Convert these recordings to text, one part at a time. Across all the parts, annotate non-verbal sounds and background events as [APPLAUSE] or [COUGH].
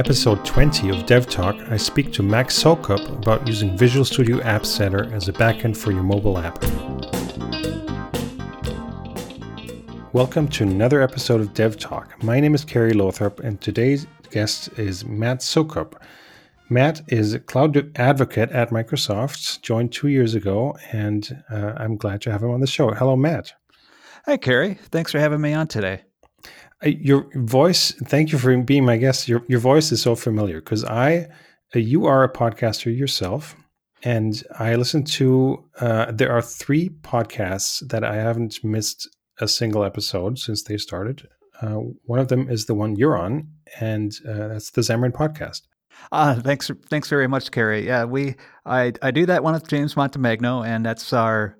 episode 20 of Dev Talk, I speak to Matt Soucoup about using Visual Studio App Center as a backend for your mobile app. Welcome to another episode of Dev Talk. My name is Kerry Lothrop, and today's guest is Matt Soucoup. Matt is a cloud advocate at Microsoft, joined two years ago, and uh, I'm glad to have him on the show. Hello, Matt. Hi, Kerry. Thanks for having me on today your voice thank you for being my guest. Your, your voice is so familiar because i uh, you are a podcaster yourself and i listen to uh, there are three podcasts that i haven't missed a single episode since they started. Uh, one of them is the one you're on and uh, that's the xamarin podcast. Uh, thanks thanks very much Kerry. yeah we I, I do that one with james montemagno and that's our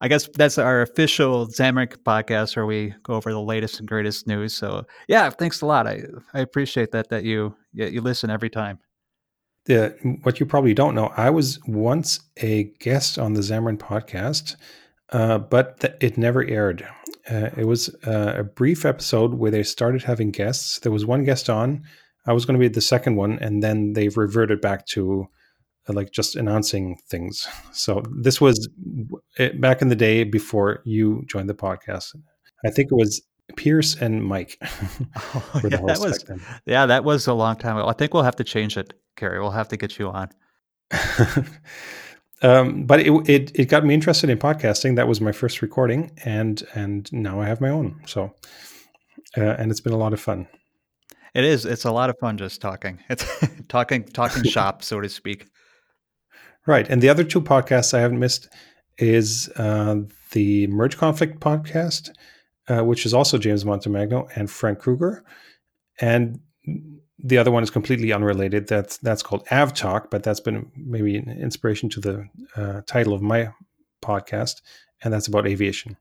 I guess that's our official Xamarin podcast where we go over the latest and greatest news. So yeah, thanks a lot. I, I appreciate that that you you listen every time. Yeah, what you probably don't know, I was once a guest on the Xamarin podcast, uh, but th- it never aired. Uh, it was uh, a brief episode where they started having guests. There was one guest on. I was going to be the second one, and then they've reverted back to like just announcing things. So this was back in the day before you joined the podcast. I think it was Pierce and Mike. [LAUGHS] oh, yeah, that was, yeah, that was a long time ago. I think we'll have to change it, Kerry. We'll have to get you on. [LAUGHS] um, but it, it it got me interested in podcasting. That was my first recording, and and now I have my own. So, uh, and it's been a lot of fun. It is. It's a lot of fun just talking. It's [LAUGHS] talking talking shop, so to speak. Right. And the other two podcasts I haven't missed is uh, the Merge Conflict podcast, uh, which is also James Montemagno and Frank Krueger. And the other one is completely unrelated. That's that's called Av Talk, but that's been maybe an inspiration to the uh, title of my podcast, and that's about aviation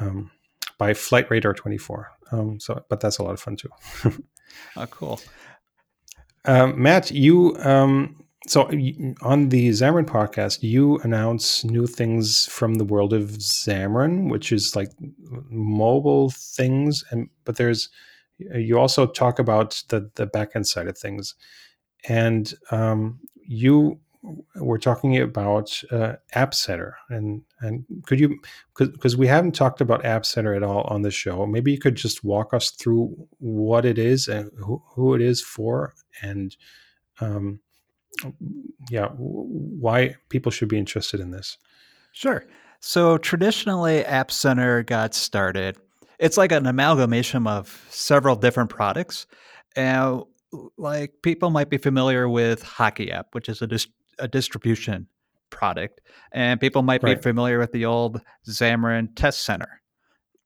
um, by Flight Radar 24. Um, so, but that's a lot of fun too. oh, [LAUGHS] cool. Um, Matt, you um, so on the Xamarin podcast, you announce new things from the world of Xamarin, which is like mobile things, and but there's you also talk about the the backend side of things, and um, you were talking about uh, App Center, and and could you because we haven't talked about App Center at all on the show, maybe you could just walk us through what it is and who, who it is for, and um, yeah, why people should be interested in this. Sure. So traditionally, App Center got started. It's like an amalgamation of several different products. And like people might be familiar with Hockey App, which is a, dist- a distribution product, and people might right. be familiar with the old Xamarin Test Center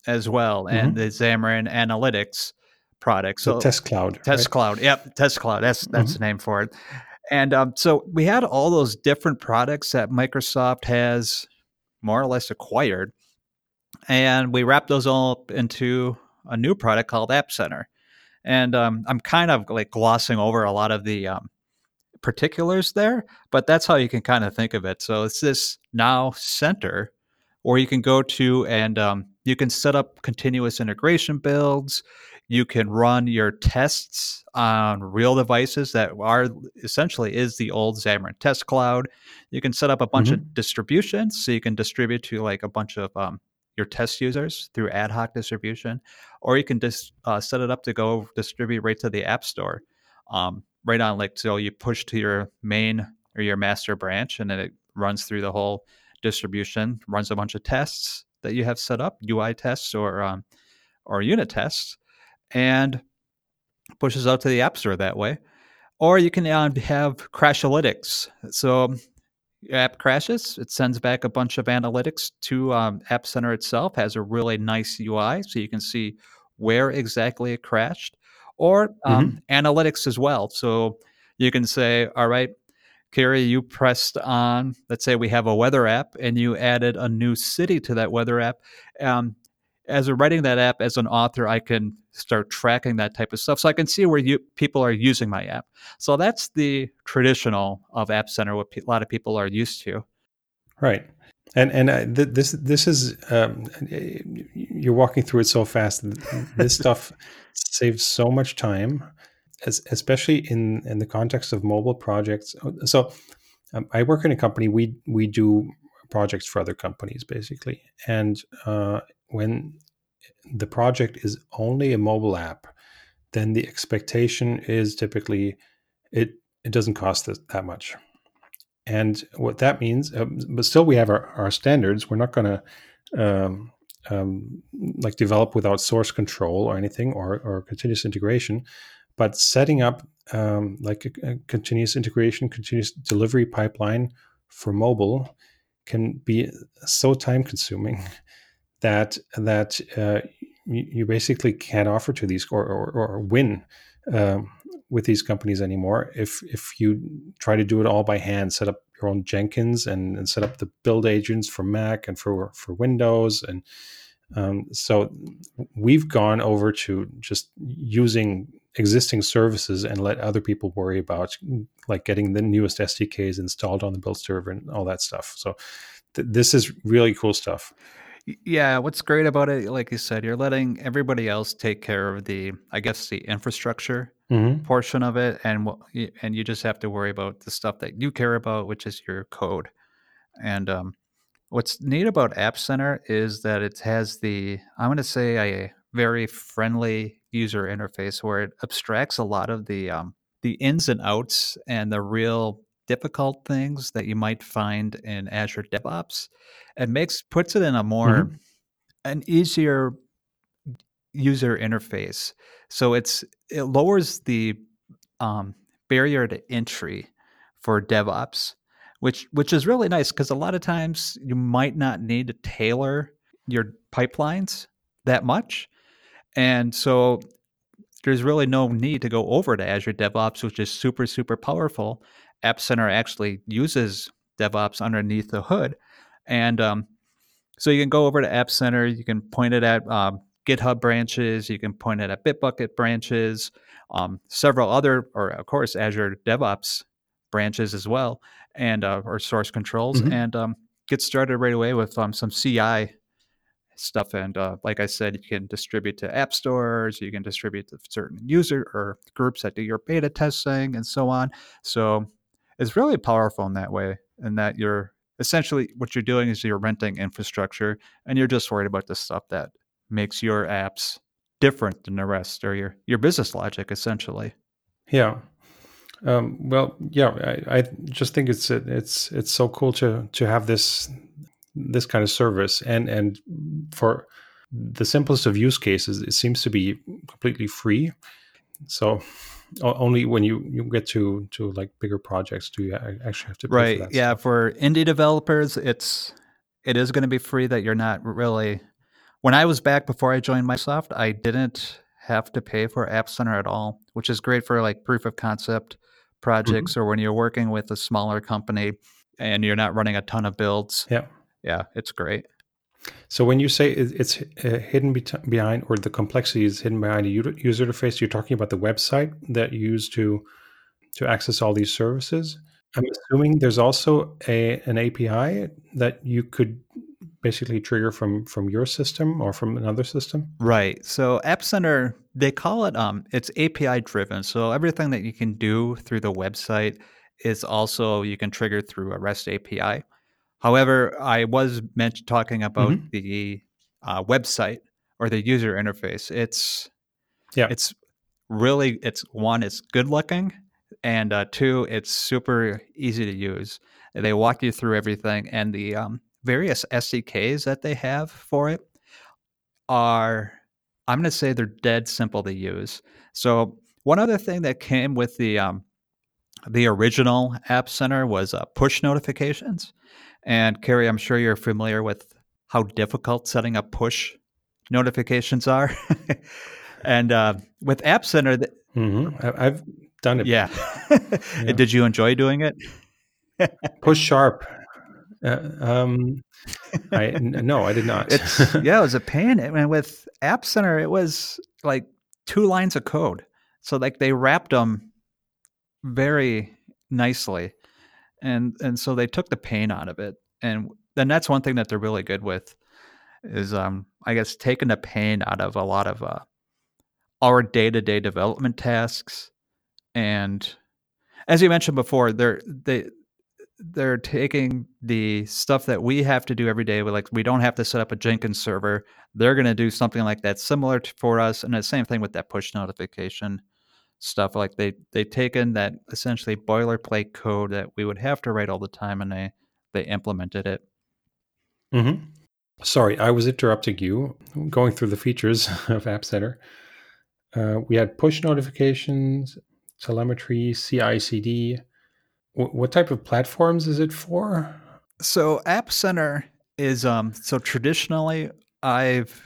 as well, mm-hmm. and the Xamarin Analytics product. So, Test Cloud. Test right? Cloud. Yep, Test Cloud. That's that's mm-hmm. the name for it. And um, so we had all those different products that Microsoft has more or less acquired. And we wrapped those all up into a new product called App Center. And um, I'm kind of like glossing over a lot of the um, particulars there, but that's how you can kind of think of it. So it's this now center where you can go to and um, you can set up continuous integration builds. You can run your tests on real devices that are essentially is the old Xamarin Test Cloud. You can set up a bunch mm-hmm. of distributions, so you can distribute to like a bunch of um, your test users through ad hoc distribution, or you can just uh, set it up to go distribute right to the App Store, um, right on like so you push to your main or your master branch, and then it runs through the whole distribution, runs a bunch of tests that you have set up, UI tests or um, or unit tests, and pushes out to the App Store that way. Or you can uh, have Crashlytics. So your app crashes, it sends back a bunch of analytics to um, App Center itself. Has a really nice UI, so you can see where exactly it crashed. Or um, mm-hmm. analytics as well. So you can say, all right, Kerry, you pressed on, let's say we have a weather app and you added a new city to that weather app. Um, as we're writing that app as an author, I can start tracking that type of stuff. So I can see where you, people are using my app. So that's the traditional of App Center, what a lot of people are used to. Right. And and uh, th- this this is um, you're walking through it so fast. This [LAUGHS] stuff saves so much time. as, especially in in the context of mobile projects. So, um, I work in a company. We we do projects for other companies basically, and uh, when the project is only a mobile app, then the expectation is typically it it doesn't cost that much. And what that means, uh, but still we have our, our standards. We're not going to um, um, like develop without source control or anything or, or continuous integration. But setting up um, like a, a, continuous integration, continuous delivery pipeline for mobile can be so time consuming [LAUGHS] that that uh, you, you, basically can't offer to these or, or, or win um, with these companies anymore if if you try to do it all by hand set up your own jenkins and, and set up the build agents for mac and for for windows. And um, so we've gone over to just using existing services and let other people worry about like getting the newest sdks installed on the build server and all that stuff. So th- this is really cool stuff yeah, what's great about it, like you said, you're letting everybody else take care of the, I guess, the infrastructure mm-hmm. portion of it, and and you just have to worry about the stuff that you care about, which is your code. And um, what's neat about App Center is that it has the, I'm going to say, a very friendly user interface where it abstracts a lot of the um, the ins and outs and the real difficult things that you might find in Azure DevOps and makes puts it in a more mm-hmm. an easier user interface. So it's it lowers the um, barrier to entry for DevOps, which which is really nice because a lot of times you might not need to tailor your pipelines that much, and so there's really no need to go over to Azure DevOps, which is super super powerful. App Center actually uses DevOps underneath the hood, and um, so you can go over to App Center. You can point it at um, GitHub branches. You can point it at Bitbucket branches, um, several other, or of course Azure DevOps branches as well, and uh, or source controls, mm-hmm. and um, get started right away with um, some CI stuff. And uh, like I said, you can distribute to app stores. You can distribute to certain user or groups that do your beta testing and so on. So it's really powerful in that way, in that you're essentially what you're doing is you're renting infrastructure and you're just worried about the stuff that makes your apps different than the rest or your your business logic essentially yeah um, well yeah I, I, just think it's it's it's so cool to to have this this kind of service. And and for the simplest of use cases it seems to be completely free. So only when you you get to to like bigger projects do you actually have to right. for yeah stuff. for indie developers it's it is going to be free that you're not really when i was back before i joined microsoft i didn't have to pay for app center at all which is great for like proof of concept projects mm-hmm. or when you're working with a smaller company and you're not running a ton of builds. Yeah yeah it's great so when you say it's uh, hidden behind, or the complexity is hidden behind a user interface, you're talking about the website that you use to to access all these services. I'm assuming there's also a an API that you could basically trigger from from your system or from another system. Right. So App Center, they call it um, it's API driven. So everything that you can do through the website is also you can trigger through a REST API. However, I was meant talking about mm-hmm. the uh, website or the user interface. It's yeah, it's really it's one, it's good looking, and uh, two, it's super easy to use. They walk you through everything, and the um, various SDKs that they have for it are, I'm going to say they're dead simple to use. So one other thing that came with the um, the original App Center was uh, push notifications. And Kerry, I'm sure you're familiar with how difficult setting up push notifications are. [LAUGHS] and uh, with App Center, th- mm-hmm. I've done it. Yeah. [LAUGHS] yeah. Did you enjoy doing it? [LAUGHS] PushSharp. Uh, um, I no, I did not. it's, yeah, it was a pain. And with App Center, it was like two lines of code. So like they wrapped them very nicely and and so they took the pain out of it and then that's one thing that they're really good with is um i guess taking the pain out of a lot of uh, our day-to-day development tasks and as you mentioned before, they're they they're taking the stuff that we have to do every day. We like we don't have to set up a Jenkins server. They're going to do something like that similar to, for us, and the same thing with that push notification stuff. Like they they've taken that essentially boilerplate code that we would have to write all the time, and they they implemented it. Mm-hmm. Sorry, I was interrupting you. Going through the features [LAUGHS] of App Center, uh, we had push notifications, telemetry, CI/CD. W- what type of platforms is it for? So App Center is um so traditionally I've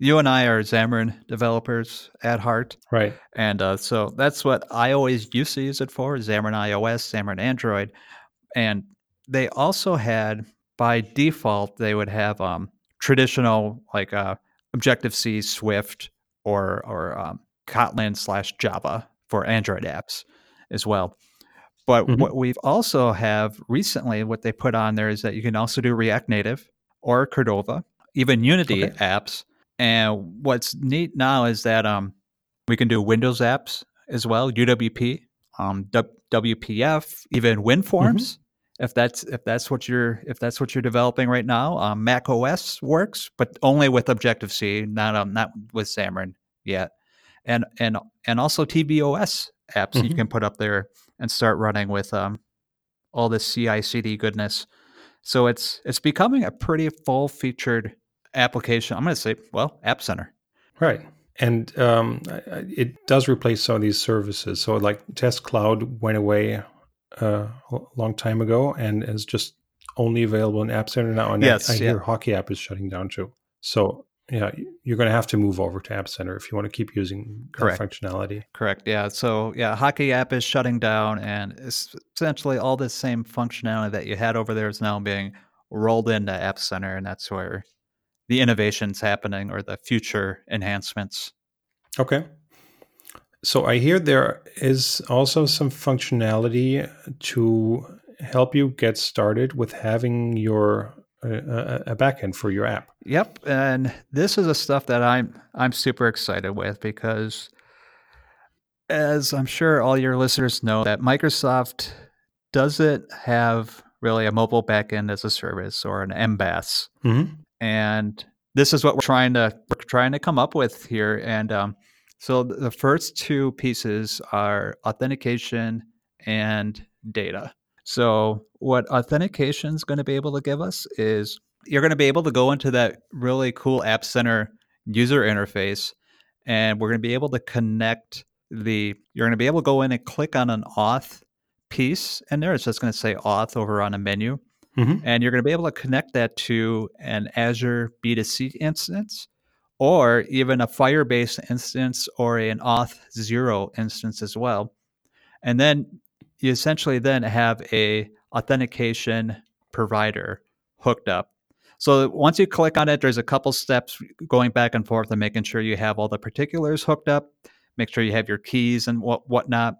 you and I are Xamarin developers at heart. Right. And uh, so that's what I always used to use it for Xamarin iOS, Xamarin Android. And they also had, by default, they would have um, traditional like uh, Objective C, Swift, or, or um, Kotlin slash Java for Android apps as well. But mm-hmm. what we've also have recently, what they put on there is that you can also do React Native or Cordova, even Unity okay. apps and what's neat now is that um, we can do Windows apps as well, UWP, um, w- WPF, even WinForms. Mm-hmm. If that's if that's what you're if that's what you're developing right now, um, Mac OS works, but only with Objective C, not um, not with Xamarin yet, and and and also tvOS apps mm-hmm. you can put up there and start running with um, all this CI/CD goodness. So it's it's becoming a pretty full featured application. I'm going to say, well, App Center. Right. And um, it does replace some of these services. So, like Test Cloud went away uh, a long time ago and is just only available in App Center now. And yes, I, I yeah. hear Hockey App is shutting down too. So, yeah, you're going to have to move over to App Center if you want to keep using Correct. functionality. Correct. Yeah. So, yeah, Hockey App is shutting down, and essentially all the same functionality that you had over there is now being rolled into App Center, and that's where the innovations happening or the future enhancements. Okay. So I hear there is also some functionality to help you get started with having your uh, a backend for your app. Yep, and this is a stuff that I'm I'm super excited with because as I'm sure all your listeners know that Microsoft doesn't have really a mobile backend as a service or an MBaaS. Mm-hmm and this is what we're trying to we're trying to come up with here. And um, so the first two pieces are authentication and data. So what authentication is going to be able to give us is you're going to be able to go into that really cool App Center user interface, and we're going to be able to connect the. You're going to be able to go in and click on an auth piece, and there it's just going to say auth over on a menu. Mm-hmm. And you're going to be able to connect that to an Azure B2C instance or even a Firebase instance or an Auth Zero instance as well. And then you essentially then have a authentication provider hooked up. So once you click on it, there's a couple steps going back and forth and making sure you have all the particulars hooked up, make sure you have your keys and what whatnot.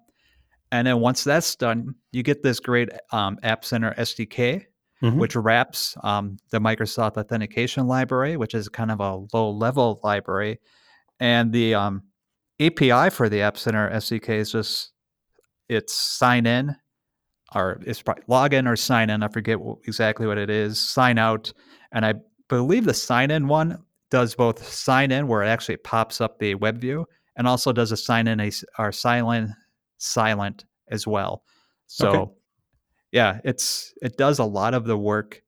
And then once that's done, you get this great um, App Center SDK mm-hmm. which wraps um, the Microsoft Authentication Library, which is kind of a low level library. And the um, API for the App Center SDK is just it's sign in or it's probably login or sign in. I forget exactly what it is. Sign out. And I believe the sign in one does both sign in, where it actually pops up the web view, and also does a sign in a, or silent silent as well. So okay yeah, it's it does a lot of the work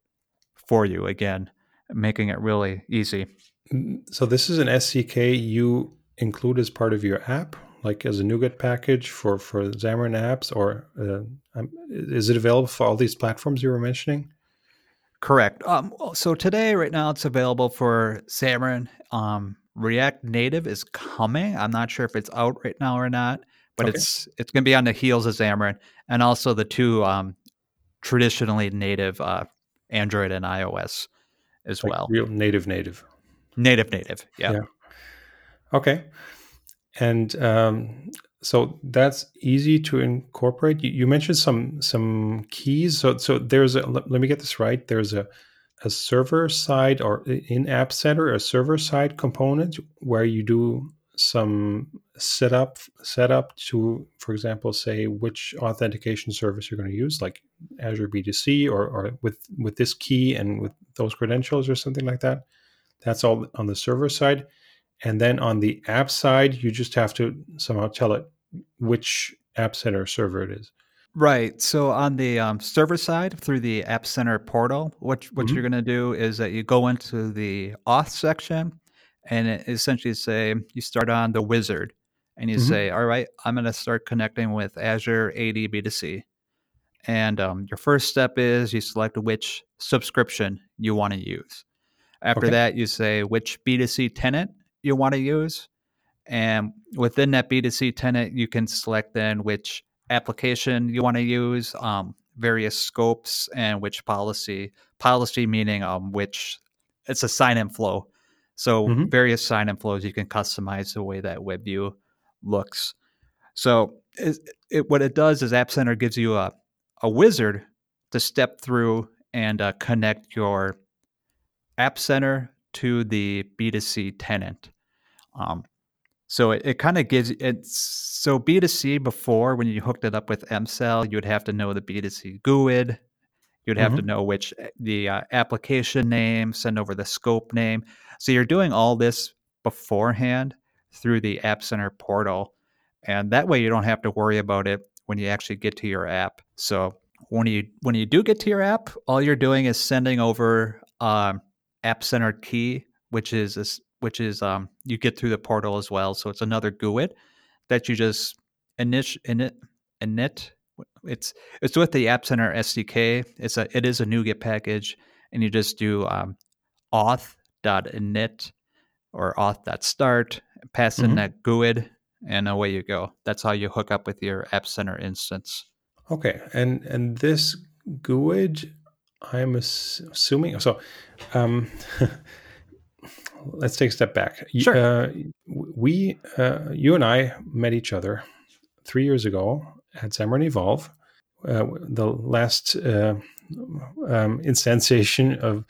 for you again, making it really easy. Mm, so this is an SDK you include as part of your app, like as a NuGet package for for Xamarin apps, or uh, um, is it available for all these platforms you were mentioning? Correct. Um, so today, right now, it's available for Xamarin. Um, React Native is coming. I'm not sure if it's out right now or not, but okay. it's it's going to be on the heels of Xamarin, and also the two um, traditionally native uh, Android and iOS as like well. Real native, native. Native, native. Yeah. yeah. Okay. And um, so that's easy to incorporate. You, you, mentioned some some keys. So so there's a let, let me get this right. There's a a server side or in App Center a server side component where you do some setup setup to, for example, say which authentication service you're going to use, like Azure B2C or, or with with this key and with those credentials or something like that. That's all on the server side. And then on the app side, you just have to somehow tell it which App Center server it is. Right. So on the um, server side, through the App Center portal, what what Mhm. you're going to do is that you go into the auth section, and essentially say you start on the wizard, and you Mhm. say, "All right, I'm going to start connecting with Azure AD B2C." And um, your first step is you select which subscription you want to use. After Okay. that, you say which B2C tenant you want to use. And within that B2C tenant, you can select then which application you want to use, um, various scopes, and which policy. Policy meaning um, which it's a sign in flow. So Mhm. various sign in flows you can customize the way that WebView looks. So it, it, what it does is App Center gives you a, a wizard to step through and uh, connect your App Center to the B2C tenant. Um, so it, it kind of gives it's so B2C before when you hooked it up with MSAL, you would have to know the B2C GUID. You'd have to Mhm. know which eh, the uh, application name, send over the scope name. So you're doing all this beforehand through the App Center portal, and that way you don't have to worry about it when you actually get to your app. So when you when you do get to your app, all you're doing is sending over um, App Center key, which is this, which is um, you get through the portal as well. So it's another GUID that you just init init init. It's it's with the App Center SDK. It's a it is a NuGet package, and you just do um, auth.init or auth.start, pass in Mhm. that GUID, and away you go. That's how you hook up with your App Center instance. Okay, and and this GUID, I'm assuming. So, um, [LAUGHS] let's take a step back. Sure. Uh, we, uh, you and I, met each other three years ago at Xamarin Evolve, uh, the last uh, um, instantiation of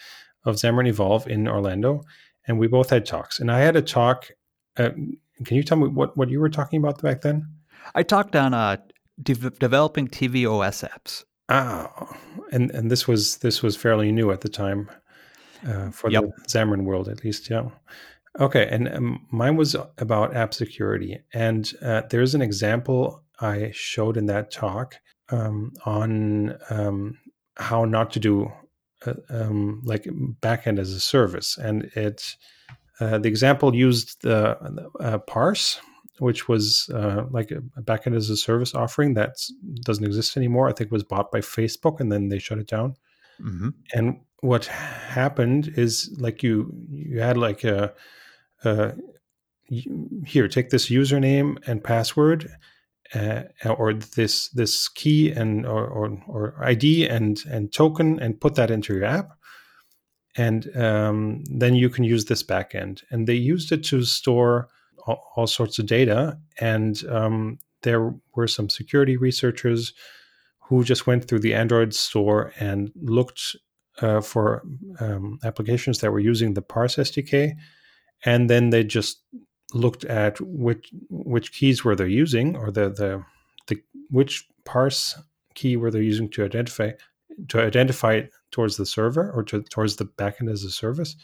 of Xamarin Evolve in Orlando, and we both had talks. And I had a talk. Uh, can you tell me what what you were talking about back then? I talked on uh, de- developing tvOS apps. Ah, and and this was this was fairly new at the time uh, for Yep. the Xamarin world, at least. Yeah. Okay, and um, mine was about app security, and uh, there's an example I showed in that talk um, on um, how not to do uh, um, like backend as a service, and it uh, the example used the uh, Parse, which was uh, like a backend as a service offering that doesn't exist anymore. I think it was bought by Facebook, and then they shut it down. hmm And what happened is like you you had like a, a here take this username and password uh, or this this key and or, or or ID and and token and put that into your app and um, then you can use this backend. And they used it to store all, all sorts of data. And um, there were some security researchers who just went through the Android store and looked uh, for um, applications that were using the Parse SDK, and then they just looked at which which keys were they using, or the the, the which Parse key were they using to identify to identify it towards the server or to, towards the backend as a service,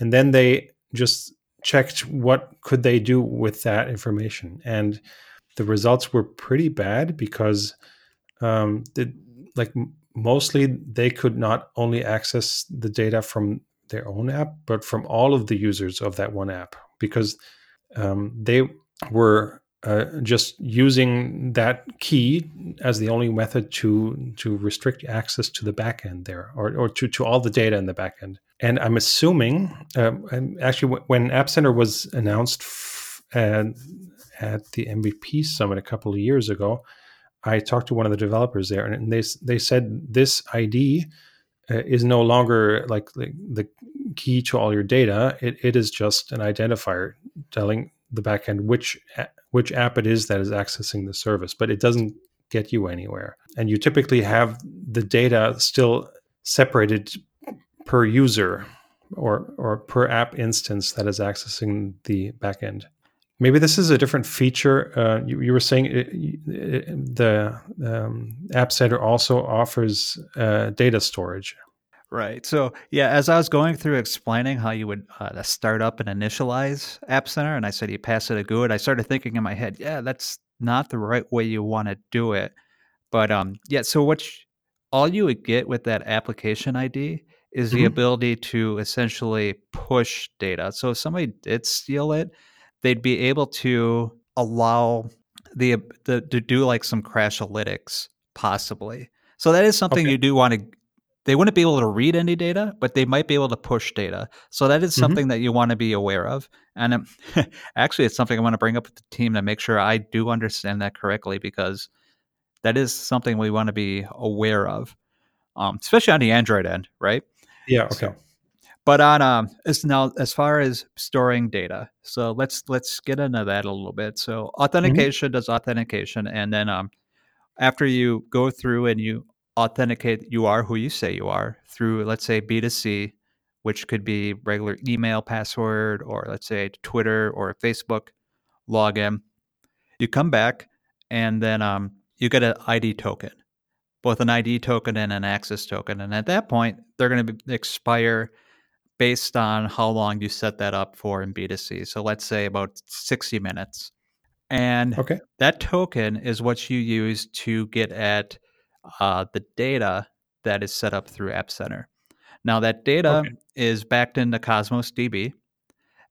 and then they just checked what could they do with that information, and the results were pretty bad because um, the, like mostly they could not only access the data from their own app, but from all of the users of that one app because um, they were uh, just using that key as the only method to to restrict access to the backend there or, or to, to all the data in the backend. And I'm assuming, um, actually, when App Center was announced f- at, at the MVP summit a couple of years ago, I talked to one of the developers there, and they they said this ID uh, is no longer like the key to all your data. It, it is just an identifier telling the backend which which app it is that is accessing the service, but it doesn't get you anywhere. And you typically have the data still separated per user or or per app instance that is accessing the backend. maybe this is a different feature. Uh, you, you, were saying it, it, the um, App Center also offers uh, data storage. Right. So, yeah, as I was going through explaining how you would uh, start up and initialize App Center, and I said you pass it a GUID, I started thinking in my head, yeah, that's not the right way you want to do it. But um, yeah, so what all you would get with that application ID is the mm-hmm. ability to essentially push data. So if somebody did steal it, they'd be able to allow the, the to do like some Crashlytics possibly. So that is something okay. you do want to they wouldn't be able to read any data, but they might be able to push data. So that is mm-hmm. something mm-hmm. that you want to be aware of. And um, [LAUGHS] actually, it's something I want to bring up with the team to make sure I do understand that correctly because that is something we want to be aware of, um, especially on the Android end, right? Yeah. Okay. So, but on um, as now as far as storing data, so let's let's get into that a little bit. So mm-hmm. authentication mm-hmm. does authentication, and then um, after you go through and you authenticate you are who you say you are through, let's say, B2C, which could be regular email password or let's say Twitter or Facebook login. You come back and then um, you get an ID token, both an ID token and an access token. And at that point, they're going to expire based on how long you set that up for in B2C. So let's say about 60 minutes. And okay. that token is what you use to get at uh, the data that is set up through App Center. Now, that data okay. is backed into Cosmos DB,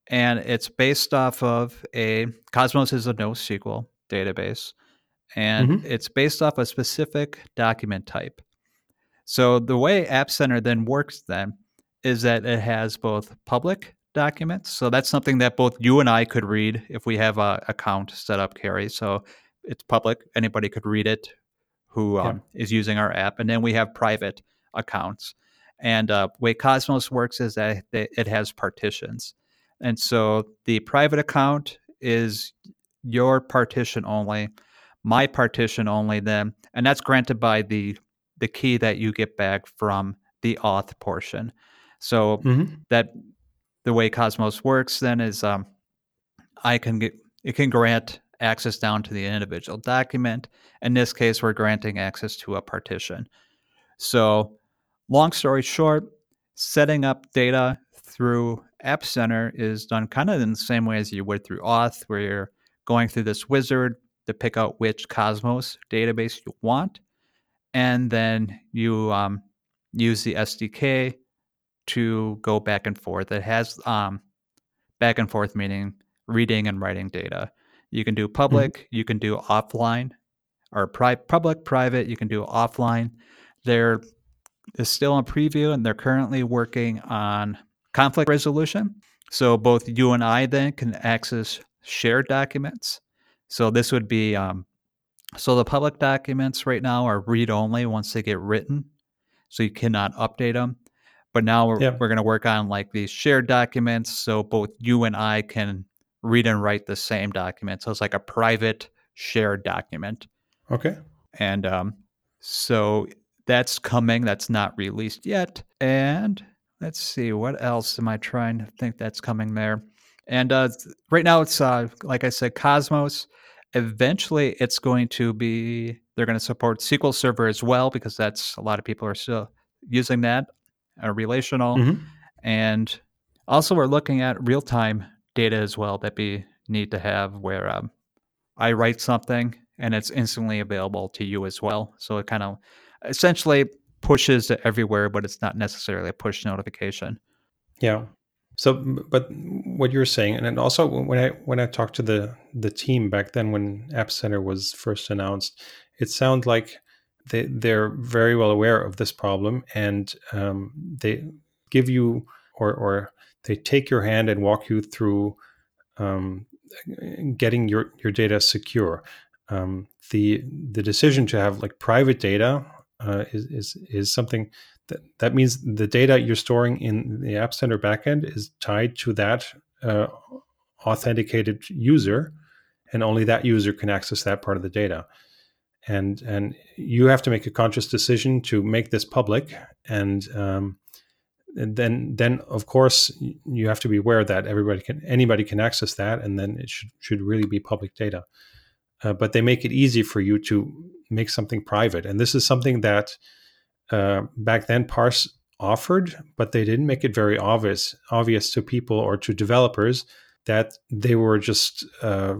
and it's based off of a Cosmos is a NoSQL database, and mm-hmm. it's based off a specific document type. So the way App Center then works then is that it has both public documents. So that's something that both you and I could read if we have a account set up, Kerry. So it's public; anybody could read it who um, yeah. is using our app, and then we have private accounts. And uh, way Cosmos works is that it has partitions, and so the private account is your partition only, my partition only. Then, and that's granted by the the key that you get back from the auth portion. So mm-hmm. that the way Cosmos works then is um, I can get it can grant access down to the individual document. In this case, we're granting access to a partition. So, long story short, setting up data through App Center is done kind of in the same way as you would through Auth, where you're going through this wizard to pick out which Cosmos database you want. And then you um, use the SDK to go back and forth. It has um, back and forth meaning reading and writing data. You can do mm-hmm. public, mm-hmm. you can do offline, or pri- public, private. You can do offline. There is still a preview, and they're currently working on conflict resolution. So both you and I then can access shared documents. So this would be um, so the public documents right now are read only once they get written, so you cannot update them. But now we're, we're going to work on like these shared documents, so both you and I can read and write the same document. So it's like a private shared document. Okay. And um, so that's coming. That's not released yet. And let's see, what else am I trying to think that's coming there? And uh, right now, it's uh, like I said, Cosmos. Eventually, it's going to be, they're going to support SQL Server as well because that's a lot of people are still using that, uh, relational. Mm-hmm. And also, we're looking at real time data as well that we need to have where um, I write something and it's instantly available to you as well. So it kind of essentially pushes to everywhere, but it's not necessarily a push notification. Yeah. So, but what you're saying, and also when I when I talked to the the team back then when App Center was first announced, it sounds like they they're very well aware of this problem, and um, they give you or or they take your hand and walk you through um, getting your your data secure. Um, the the decision to have like private data uh, is, is is something that that means the data you're storing in the App Center backend is tied to that uh, authenticated user, and only that user can access that part of the data. And and you have to make a conscious decision to make this public and um, and then then of course you have to be aware that everybody can anybody can access that and then it should should really be public data. Uh, but they make it easy for you to make something private and this is something that uh, back then parse offered but they didn't make it very obvious obvious to people or to developers that they were just uh,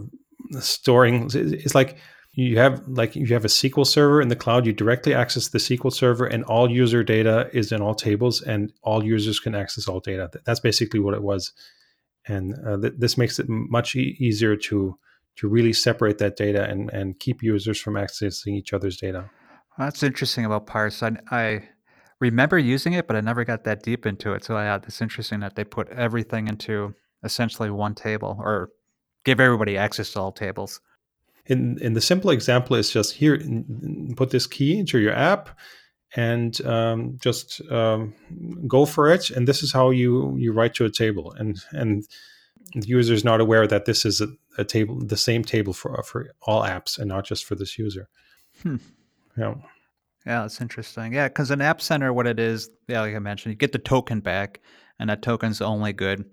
storing it's like you have like you have a SQL server in the cloud, you directly access the SQL server, and all user data is in all tables, and all users can access all data. That's basically what it was, and uh, th- this makes it much e- easier to to really separate that data and and keep users from accessing each other's data. That's interesting about Parse. I, I remember using it, but I never got that deep into it. So yeah, it's interesting that they put everything into essentially one table or give everybody access to all tables in in the simple example is just here put this key into your app and um, just um, go for it. And this is how you you write to a table. And and the user is not aware that this is a, a, table the same table for for all apps and not just for this user. Hmm. yeah. Yeah that's interesting. Yeah because an app center what it is yeah like i mentioned you get the token back and that token's only good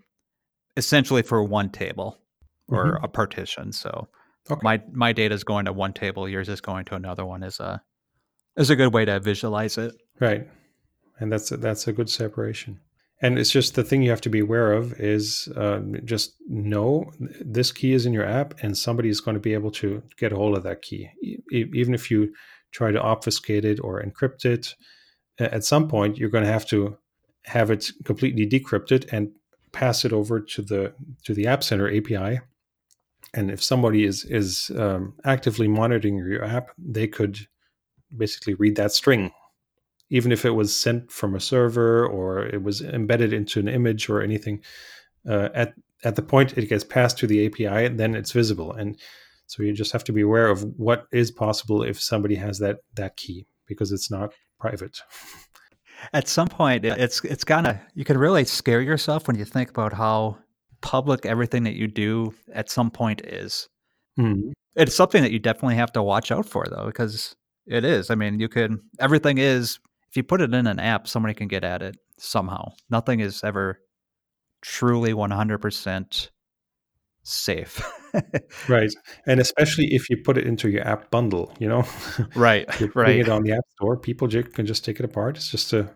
essentially for one table or mm-hmm. a partition. So Okay. My my data is going to one table, yours is going to another one. Is a is a good way to visualize it. Right, and that's a, that's a good separation. And it's just the thing you have to be aware of is uh, just know this key is in your app, and somebody is going to be able to get a hold of that key, e- even if you try to obfuscate it or encrypt it. At some point, you're going to have to have it completely decrypted and pass it over to the to the App Center API and if somebody is is um, actively monitoring your app, they could basically read that string, even if it was sent from a server or it was embedded into an image or anything. Uh, at at the point it gets passed to the API, then it's visible, and so you just have to be aware of what is possible if somebody has that that key because it's not private. [LAUGHS] At some point, it's it's kind of you can really scare yourself when you think about how public everything that you do at some point is. Mm-hmm. It's something that you definitely have to watch out for, though, because it is. I mean, you can, everything is, if you put it in an app, somebody can get at it somehow. Nothing is ever truly 100% safe. [LAUGHS] right. And especially if you put it into your app bundle, you know? right. [LAUGHS] You're putting right. it on the app store, people can just take it apart. It's just a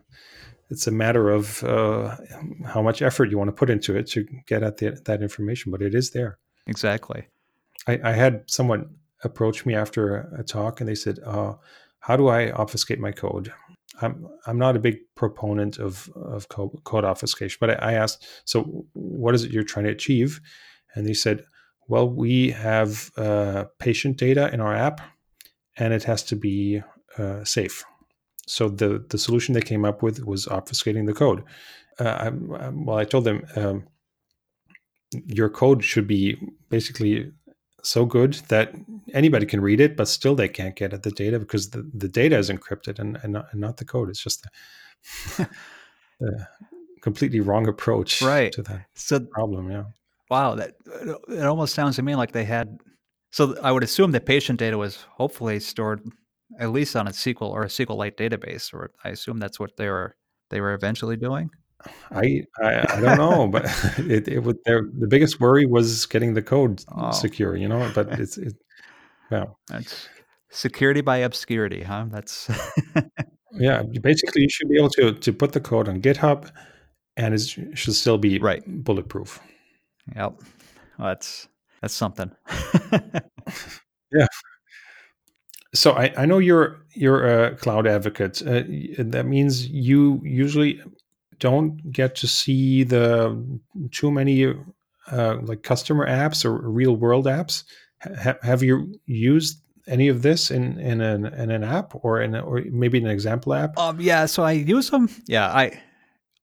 it's a matter of uh, how much effort you want to put into it to get at the, that information, but it is there. Exactly. I, I had someone approach me after a, talk, and they said, uh, "How do I obfuscate my code?" I'm I'm not a big proponent of of code, code obfuscation, but I, I asked, "So what is it you're trying to achieve?" And they said, "Well, we have uh, patient data in our app, and it has to be uh, safe." So the the solution they came up with was obfuscating the code. Uh, I, I, well, I told them um, your code should be basically so good that anybody can read it, but still they can't get at the data because the, the data is encrypted and, and, not, and not the code. It's just a, [LAUGHS] a completely wrong approach right. to that so, problem. Yeah. Wow, that it almost sounds to me like they had. So I would assume that patient data was hopefully stored at least on a SQL or a SQLite database, or I assume that's what they were they were eventually doing. I I, I don't know, but [LAUGHS] it it would their the biggest worry was getting the code oh. secure, you know. But [LAUGHS] it's it, yeah, that's security by obscurity, huh? That's [LAUGHS] yeah. Basically, you should be able to to put the code on GitHub, and it should still be right bulletproof. Yep, well, that's that's something. yeah so I, I know you're you're a cloud advocate. Uh, that means you usually don't get to see the too many uh, like customer apps or real world apps. have you used any of this in in an in an app or in a, or maybe an example app? Um, yeah, so I use them. Yeah, I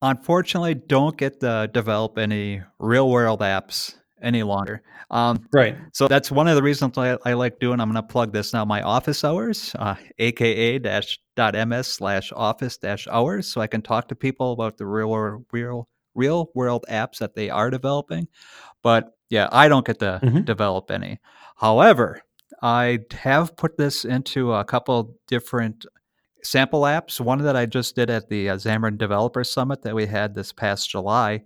unfortunately don't get to develop any real world apps any longer. Um, right. So that's one of the reasons I, I like doing. I'm going to plug this now. My office hours, uh, aka dash dot ms slash office dash hours, so I can talk to people about the real real real world apps that they are developing. But yeah, I don't get to mm-hmm. develop any. However, I have put this into a couple different sample apps. One that I just did at the uh, Xamarin Developer Summit that we had this past July,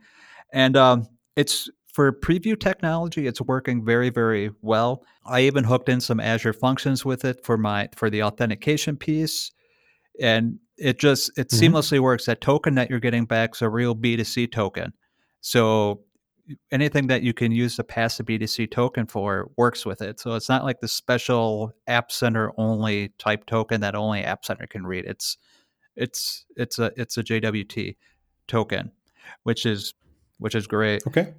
and um, it's for preview technology. It's working very, very well. I even hooked in some Azure functions with it for my for the authentication piece, and it just it mm-hmm. seamlessly works. That token that you're getting back is a real B2C token. So anything that you can use to pass a B2C token for works with it. So it's not like the special App Center only type token that only App Center can read. It's it's it's a it's a JWT token, which is which is great. Okay.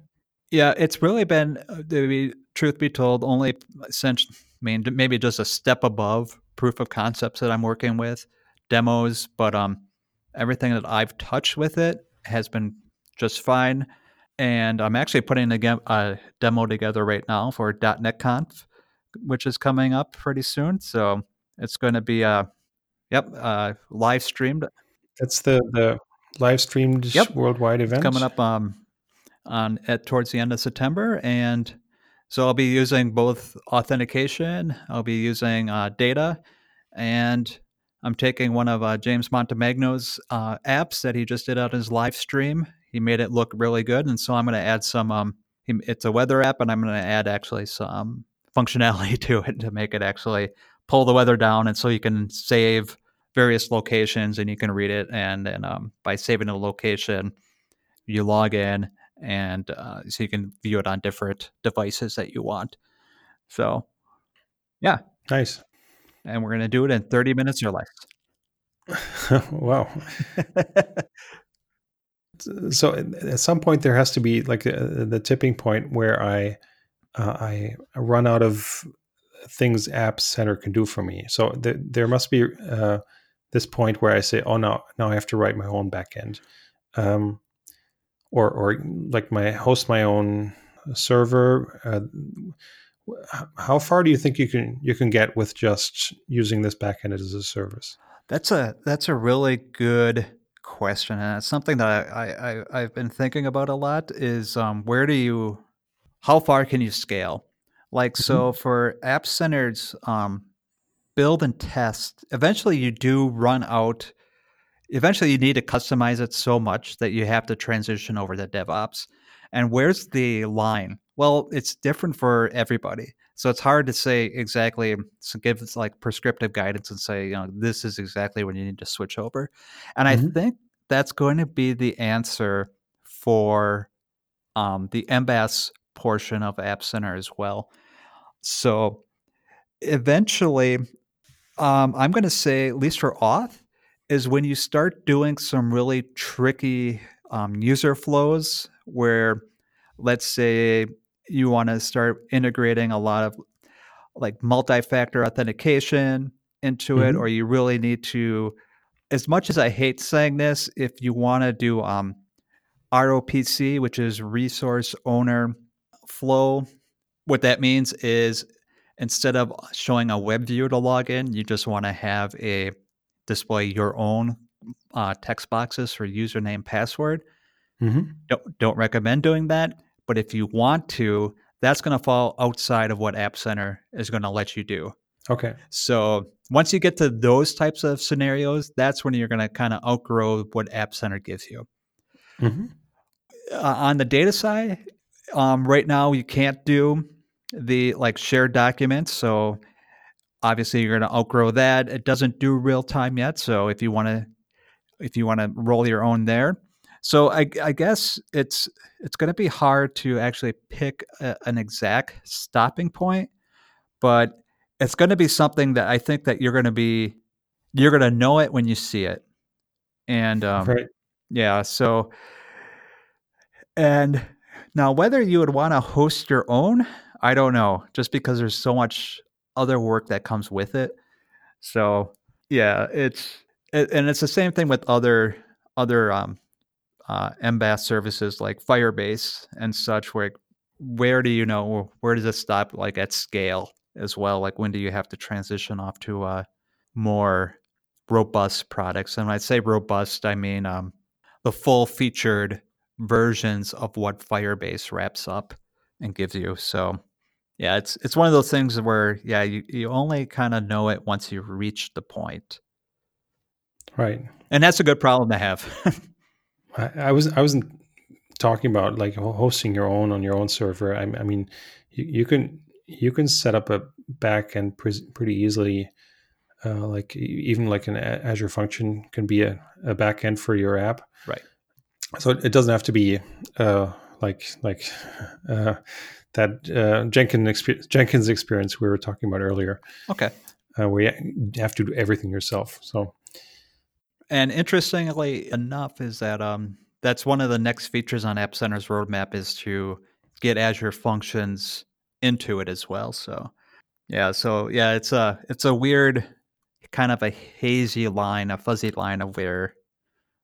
Yeah, it's really been, uh, to be, truth be told, only since I mean maybe just a step above proof of concepts that I'm working with, demos, but um, everything that I've touched with it has been just fine and I'm actually putting a, a demo together right now for .NET Conf, which is coming up pretty soon. So it's going to be a uh, yep uh, live streamed. That's the the live streamed yep. worldwide event it's coming up um on at towards the end of September, and so I'll be using both authentication. I'll be using uh, data, and I'm taking one of uh, James Montemagno's uh, apps that he just did on his live stream he made it look really good, and so I'm going to add some. Um, it's a weather app, and I'm going to add actually some functionality [LAUGHS] to it to make it actually pull the weather down, and so you can save various locations and you can read it. And and um, by saving a location, you log in, and uh, so you can view it on different devices that you want. So, yeah, nice. And we're going to do it in 30 minutes or less. [LAUGHS] wow. [LAUGHS] so at some point there has to be like a, uh, the tipping point where I uh, I run out of things App Center can do for me. So th- there must be uh, this point where I say, "Oh no, now I have to write my own backend," um, or or like my host my own server. Uh, how far do you think you can you can get with just using this backend as a service? That's a that's a really good question, and it's something that I, I i've been thinking about a lot. Is um, where do you, how far can you scale? Like so, mm-hmm. for App Center's um, build and test, eventually you do run out. Eventually, you need to customize it so much that you have to transition over to DevOps. And where's the line? Well, it's different for everybody. So it's hard to say exactly, so give like prescriptive guidance and say, you know, this is exactly when you need to switch over. And mm-hmm. I think that's going to be the answer for um, the MBaaS portion of App Center as well. So eventually, um, I'm going to say, at least for auth, is when you start doing some really tricky um, user flows where, let's say, you want to start integrating a lot of like multi-factor authentication into mm-hmm. it or you really need to as much as i hate saying this if you want to do um, ropc which is resource owner flow what that means is instead of showing a web view to log in you just want to have a display your own uh, text boxes for username password mm-hmm. don't, don't recommend doing that but if you want to, that's going to fall outside of what App Center is going to let you do. Okay. So once you get to those types of scenarios, that's when you're going to kind of outgrow what App Center gives you. Mm-hmm. Uh, on the data side, um, right now you can't do the like shared documents. So obviously you're going to outgrow that. It doesn't do real time yet. So if you want to, if you want to roll your own there, so I, I guess it's it's going to be hard to actually pick a, an exact stopping point, but it's going to be something that I think that you're going to be you're going to know it when you see it, and um, right. yeah. So and now whether you would want to host your own, I don't know, just because there's so much other work that comes with it. So yeah, it's it, and it's the same thing with other other um, uh, MBaaS services like Firebase and such, where where do you know where does it stop like at scale as well? Like when do you have to transition off to uh, more robust products? And when I say robust, I mean um, the full featured versions of what Firebase wraps up and gives you. So yeah, it's it's one of those things where yeah, you, you only kind of know it once you reach the point. Right. And that's a good problem to have. [LAUGHS] I, I was I wasn't talking about like hosting your own on your own server. I, I mean, you, you, can you can set up a backend pre- pretty easily. Uh, like even like an Azure function can be a, a backend for your app. Right. So it doesn't have to be uh, like like [LAUGHS] uh, that uh, Jenkins experience, Jenkins experience we were talking about earlier. Okay. Uh, where you have to do everything yourself. So. And interestingly enough, is that um, that's one of the next features on App Center's roadmap is to get Azure Functions into it as well. So, yeah, so yeah, it's a it's a weird kind of a hazy line, a fuzzy line of where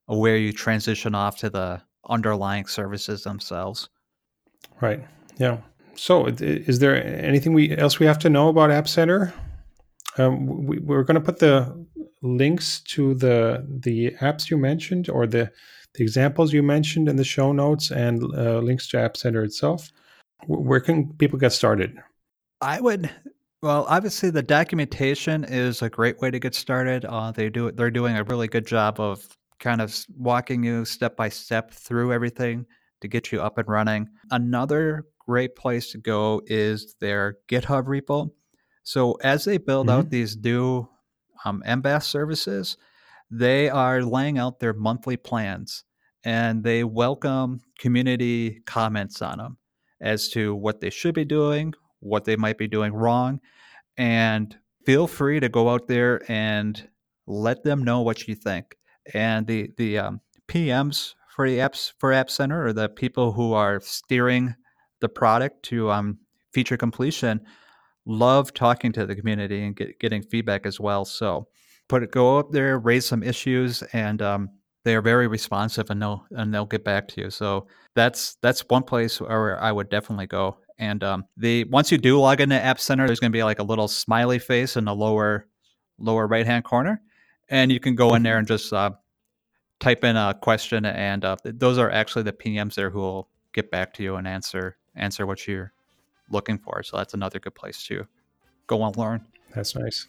of where you transition off to the underlying services themselves. Right. Yeah. So, is there anything we else we have to know about App Center? Um, we, we're going to put the links to the the apps you mentioned or the the examples you mentioned in the show notes and uh, links to App Center itself. Where can people get started? I would well, obviously, the documentation is a great way to get started. Uh, they do they're doing a really good job of kind of walking you step by step through everything to get you up and running. Another great place to go is their GitHub repo. So as they build mm-hmm. out these new um, MBaaS services, they are laying out their monthly plans and they welcome community comments on them as to what they should be doing, what they might be doing wrong. And feel free to go out there and let them know what you think. And the, the um, PMs for the apps for App Center or the people who are steering the product to um, feature completion love talking to the community and get, getting feedback as well. So put it, go up there, raise some issues, and um, they are very responsive and they'll and they'll get back to you. So that's that's one place where I would definitely go. And um, the once you do log into App Center, there's going to be like a little smiley face in the lower lower right hand corner, and you can go in there and just uh, type in a question, and uh, those are actually the PMs there who will get back to you and answer answer what you're looking for. So that's another good place to go and learn. That's nice.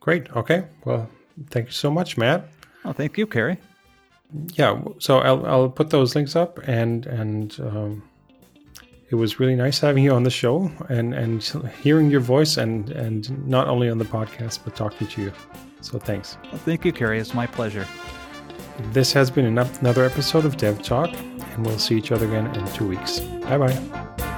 Great. Okay. Well, thank you so much, Matt. Oh, thank you, Kerry. Yeah. So I'll I'll put those links up, and and um, it was really nice having you on the show and and hearing your voice, and and not only on the podcast but talking to you. So thanks. Well, thank you, Kerry. It's my pleasure. This has been another episode of Dev Talk, and we'll see each other again in two weeks. Bye bye.